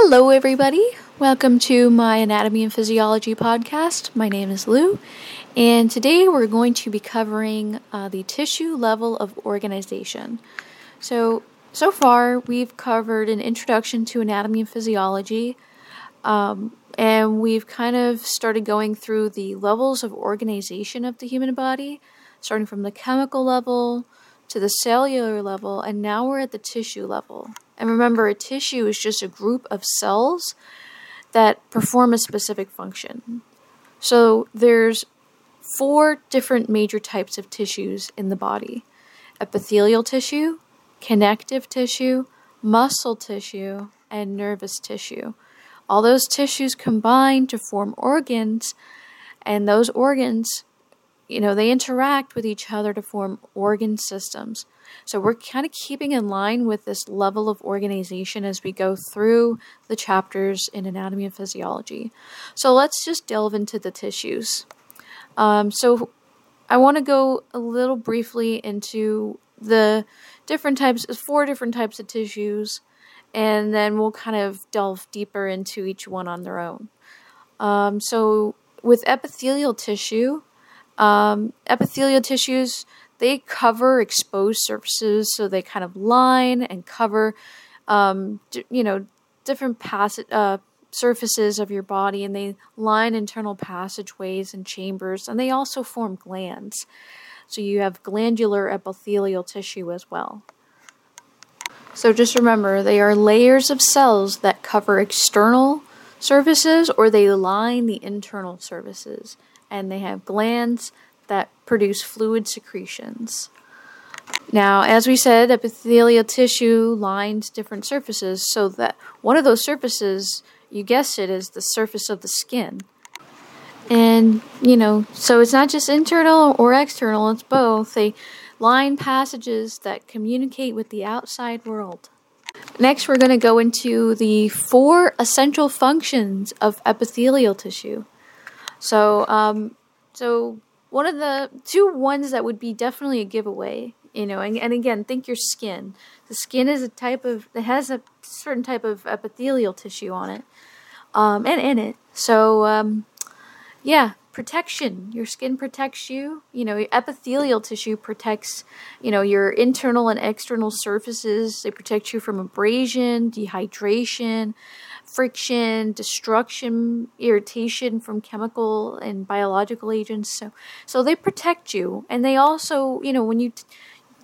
Hello, everybody. Welcome to my Anatomy and Physiology podcast. My name is Lou, and today we're going to be covering uh, the tissue level of organization. So, so far, we've covered an introduction to anatomy and physiology, um, and we've kind of started going through the levels of organization of the human body, starting from the chemical level to the cellular level, and now we're at the tissue level. And remember, a tissue is just a group of cells that perform a specific function. So there's four different major types of tissues in the body epithelial tissue, connective tissue, muscle tissue, and nervous tissue. All those tissues combine to form organs, and those organs, you know, they interact with each other to form organ systems. So we're kind of keeping in line with this level of organization as we go through the chapters in anatomy and physiology. So let's just delve into the tissues. Um, so I want to go a little briefly into the different types, four different types of tissues, and then we'll kind of delve deeper into each one on their own. Um, so with epithelial tissue, um, epithelial tissues they cover exposed surfaces, so they kind of line and cover, um, d- you know, different passage uh, surfaces of your body, and they line internal passageways and chambers, and they also form glands. So you have glandular epithelial tissue as well. So just remember, they are layers of cells that cover external surfaces or they line the internal surfaces. And they have glands that produce fluid secretions. Now, as we said, epithelial tissue lines different surfaces, so that one of those surfaces, you guessed it, is the surface of the skin. And, you know, so it's not just internal or external, it's both. They line passages that communicate with the outside world. Next, we're going to go into the four essential functions of epithelial tissue. So, um, so one of the two ones that would be definitely a giveaway you know and, and again think your skin. The skin is a type of it has a certain type of epithelial tissue on it um, and in it. So um, yeah protection. Your skin protects you. You know epithelial tissue protects you know your internal and external surfaces. They protect you from abrasion dehydration friction, destruction, irritation from chemical and biological agents. So, so they protect you, and they also, you know, when you t-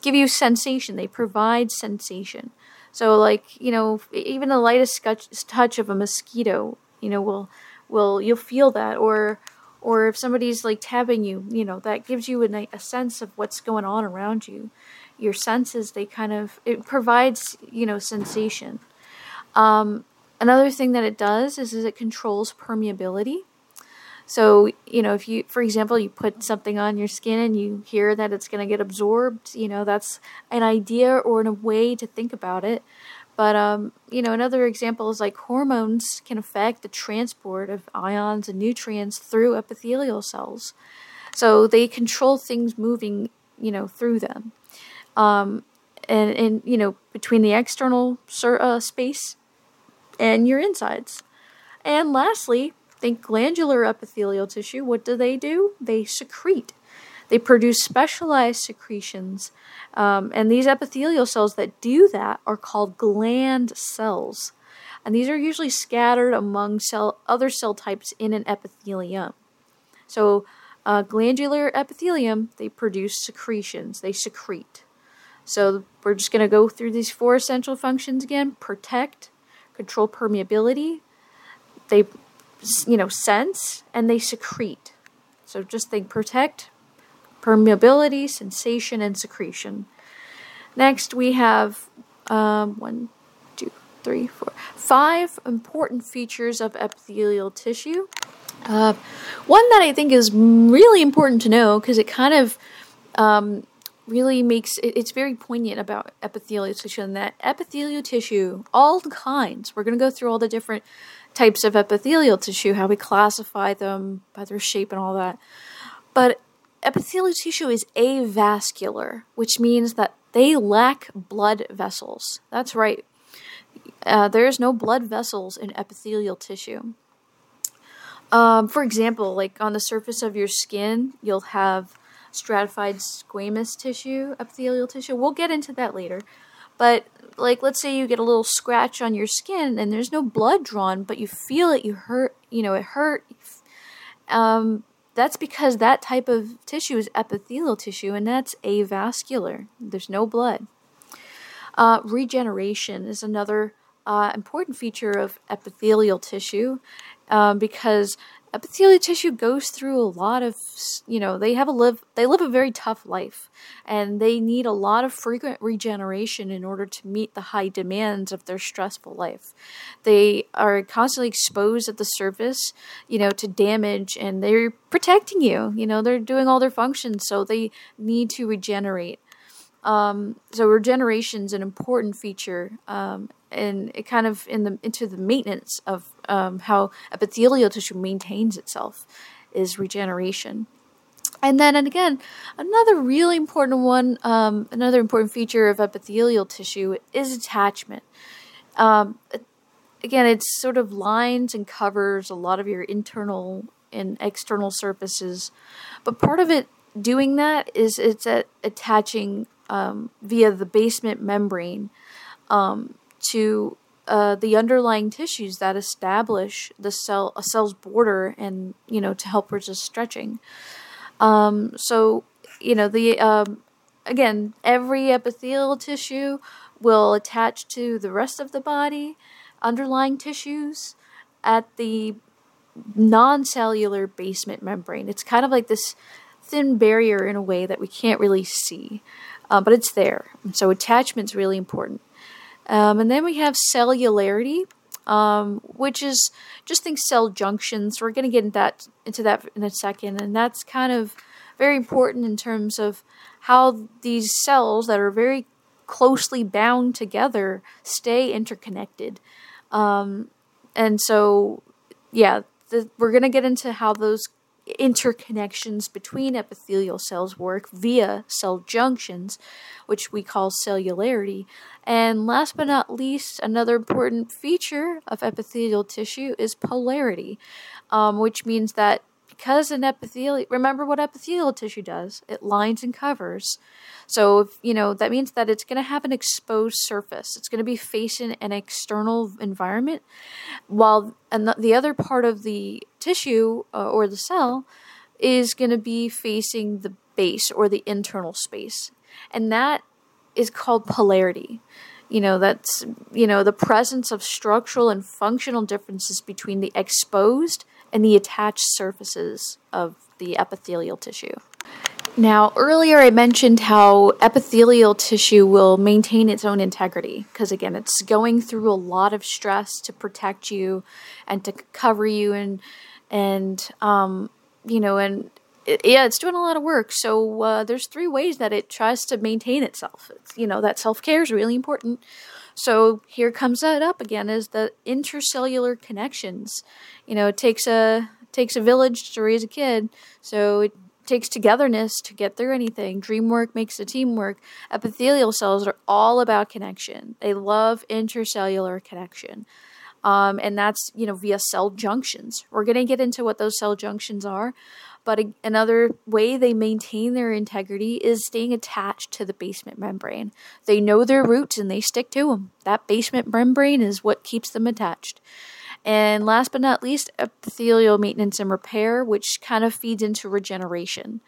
give you sensation, they provide sensation. So, like, you know, even the lightest touch of a mosquito, you know, will, will you'll feel that, or, or if somebody's like tapping you, you know, that gives you a, a sense of what's going on around you. Your senses, they kind of it provides, you know, sensation. Um, Another thing that it does is, is it controls permeability. So, you know, if you, for example, you put something on your skin and you hear that it's going to get absorbed, you know, that's an idea or a way to think about it. But, um, you know, another example is like hormones can affect the transport of ions and nutrients through epithelial cells. So they control things moving, you know, through them. Um, and, and, you know, between the external sur- uh, space and your insides. And lastly, think glandular epithelial tissue. What do they do? They secrete. They produce specialized secretions. Um, and these epithelial cells that do that are called gland cells. And these are usually scattered among cell, other cell types in an epithelium. So, uh, glandular epithelium, they produce secretions, they secrete. So, we're just going to go through these four essential functions again protect, control permeability, they, you know, sense, and they secrete. So just think protect, permeability, sensation, and secretion. Next, we have um, one, two, three, four, five important features of epithelial tissue. Uh, one that I think is really important to know because it kind of um, really makes it, it's very poignant about epithelial tissue and that epithelial tissue, all kinds, we're going to go through all the different types of epithelial tissue, how we classify them by their shape and all that. But epithelial tissue is avascular, which means that they lack blood vessels. That's right. uh, there's no blood vessels in epithelial tissue. Um, for example, like on the surface of your skin, you'll have stratified squamous tissue, epithelial tissue. We'll get into that later. But like let's say you get a little scratch on your skin and there's no blood drawn, but you feel it, you hurt, you know, it hurt. Um, that's because that type of tissue is epithelial tissue and that's avascular. There's no blood. Uh, regeneration is another uh, important feature of epithelial tissue um, because epithelial tissue goes through a lot of you know they have a live they live a very tough life and they need a lot of frequent regeneration in order to meet the high demands of their stressful life. They are constantly exposed at the surface you know to damage and they're protecting you you know they're doing all their functions so they need to regenerate. Um, so regeneration is an important feature, um, and it kind of in the into the maintenance of um, how epithelial tissue maintains itself is regeneration. And then, and again, another really important one, um, another important feature of epithelial tissue is attachment. Um, again, it's sort of lines and covers a lot of your internal and external surfaces, but part of it doing that is it's at attaching um, via the basement membrane um, to uh, the underlying tissues that establish the cell a cell's border and you know to help resist stretching. Um, so you know the um, again every epithelial tissue will attach to the rest of the body, underlying tissues at the non-cellular basement membrane. It's kind of like this thin barrier in a way that we can't really see uh, but it's there. And so attachment's really important. Um, and then we have cellularity, um, which is just think cell junctions. We're going to get into that, into that in a second, and that's kind of very important in terms of how these cells that are very closely bound together stay interconnected. Um, and so, yeah, the, we're going to get into how those interconnections between epithelial cells work via cell junctions, which we call cellularity. And last but not least, another important feature of epithelial tissue is polarity, um, which means that because an epithelial remember what epithelial tissue does? It lines and covers. So if, you know that means that it's going to have an exposed surface. It's going to be facing an external environment while and the other part of the tissue uh, or the cell is going to be facing the base or the internal space. And that is called polarity. You know that's you know the presence of structural and functional differences between the exposed and the attached surfaces of the epithelial tissue. Now, earlier I mentioned how epithelial tissue will maintain its own integrity because, again, it's going through a lot of stress to protect you and to cover you, and and um, you know, and it, yeah, it's doing a lot of work. So uh, there's three ways that it tries to maintain itself. It's, you know, that self care is really important. So here comes that up again is the intercellular connections. You know, it takes a takes a village to raise a kid. So it takes togetherness to get through anything. Dreamwork makes a teamwork. Epithelial cells are all about connection. They love intercellular connection. Um, and that's you know via cell junctions. We're going to get into what those cell junctions are, but a, another way they maintain their integrity is staying attached to the basement membrane. They know their roots and they stick to them. That basement membrane is what keeps them attached. And last but not least, epithelial maintenance and repair, which kind of feeds into regeneration.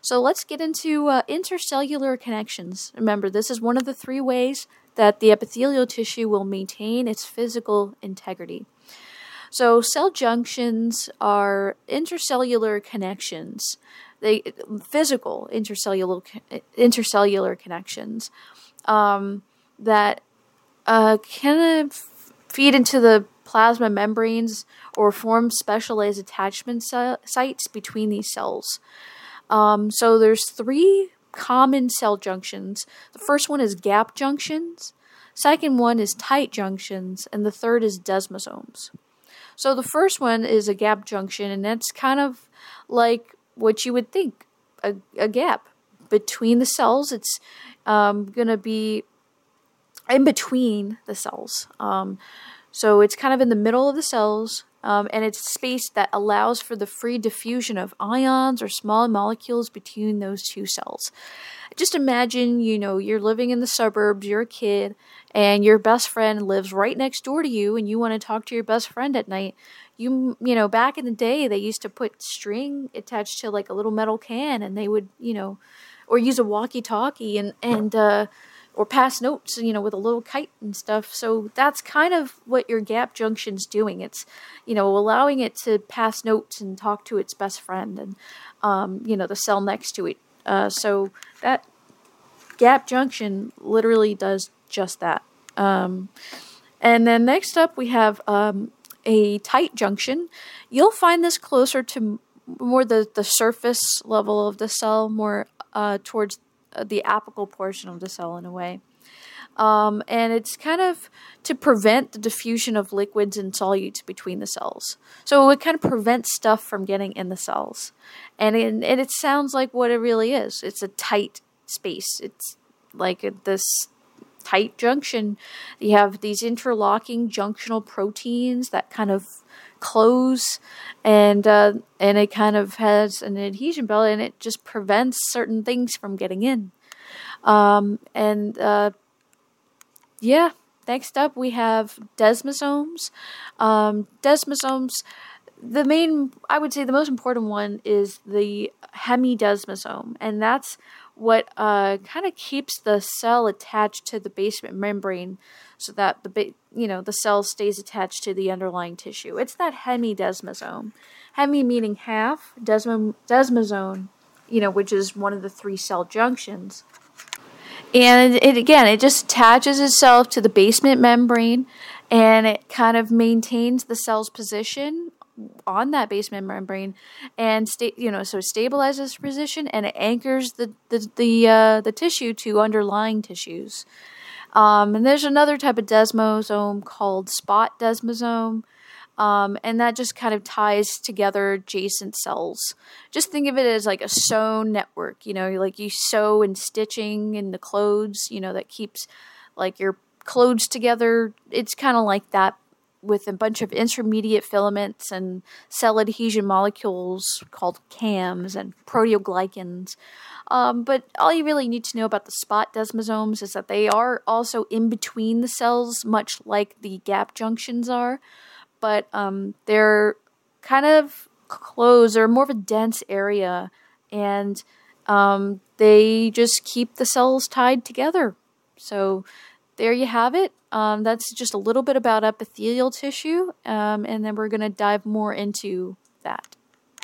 So let's get into uh, intercellular connections. Remember, this is one of the three ways that the epithelial tissue will maintain its physical integrity. So cell junctions are intercellular connections. They physical intercellular intercellular connections um, that uh, kind of feed into the plasma membranes or form specialized attachment sites between these cells. Um, so there's three common cell junctions. The first one is gap junctions. Second one is tight junctions, and the third is desmosomes. So the first one is a gap junction, and that's kind of like what you would think a, a gap between the cells. It's um, going to be in between the cells. Um, so it's kind of in the middle of the cells, um, and it's space that allows for the free diffusion of ions or small molecules between those two cells. Just imagine, you know, you're living in the suburbs, you're a kid, and your best friend lives right next door to you, and you want to talk to your best friend at night. You, you know, back in the day, they used to put string attached to like a little metal can, and they would, you know, or use a walkie-talkie and and uh, or pass notes, you know, with a little kite and stuff. So that's kind of what your gap junction's doing. It's, you know, allowing it to pass notes and talk to its best friend and, um, you know, the cell next to it. Uh, so that gap junction literally does just that. Um, and then next up we have um, a tight junction. You'll find this closer to more the, the surface level of the cell, more uh, towards the apical portion of the cell in a way. Um, and it's kind of to prevent the diffusion of liquids and solutes between the cells. So it kind of prevents stuff from getting in the cells. And it, and it sounds like what it really is it's a tight space. It's like this tight junction. You have these interlocking junctional proteins that kind of close and uh, and it kind of has an adhesion belt and it just prevents certain things from getting in. Um, and uh, yeah next up we have desmosomes. Um, desmosomes the main i would say the most important one is the hemidesmosome and that's what uh, kind of keeps the cell attached to the basement membrane so that the ba- you know the cell stays attached to the underlying tissue. It's that hemidesmosome. Hemi meaning half, desmo- desmosome, you know, which is one of the three cell junctions. And it, it again, it just attaches itself to the basement membrane, and it kind of maintains the cell's position on that basement membrane and sta- you know so it stabilizes position and it anchors the the the, uh, the tissue to underlying tissues um, and there's another type of desmosome called spot desmosome um, and that just kind of ties together adjacent cells. Just think of it as like a sewn network, you know, like you sew and stitching in the clothes, you know, that keeps like your clothes together. It's kind of like that with a bunch of intermediate filaments and cell adhesion molecules called CAMs and proteoglycans. Um, but all you really need to know about the spot desmosomes is that they are also in between the cells, much like the gap junctions are. But um, they're kind of closed, they're more of a dense area, and um, they just keep the cells tied together. So there you have it. Um, that's just a little bit about epithelial tissue, um, and then we're going to dive more into that.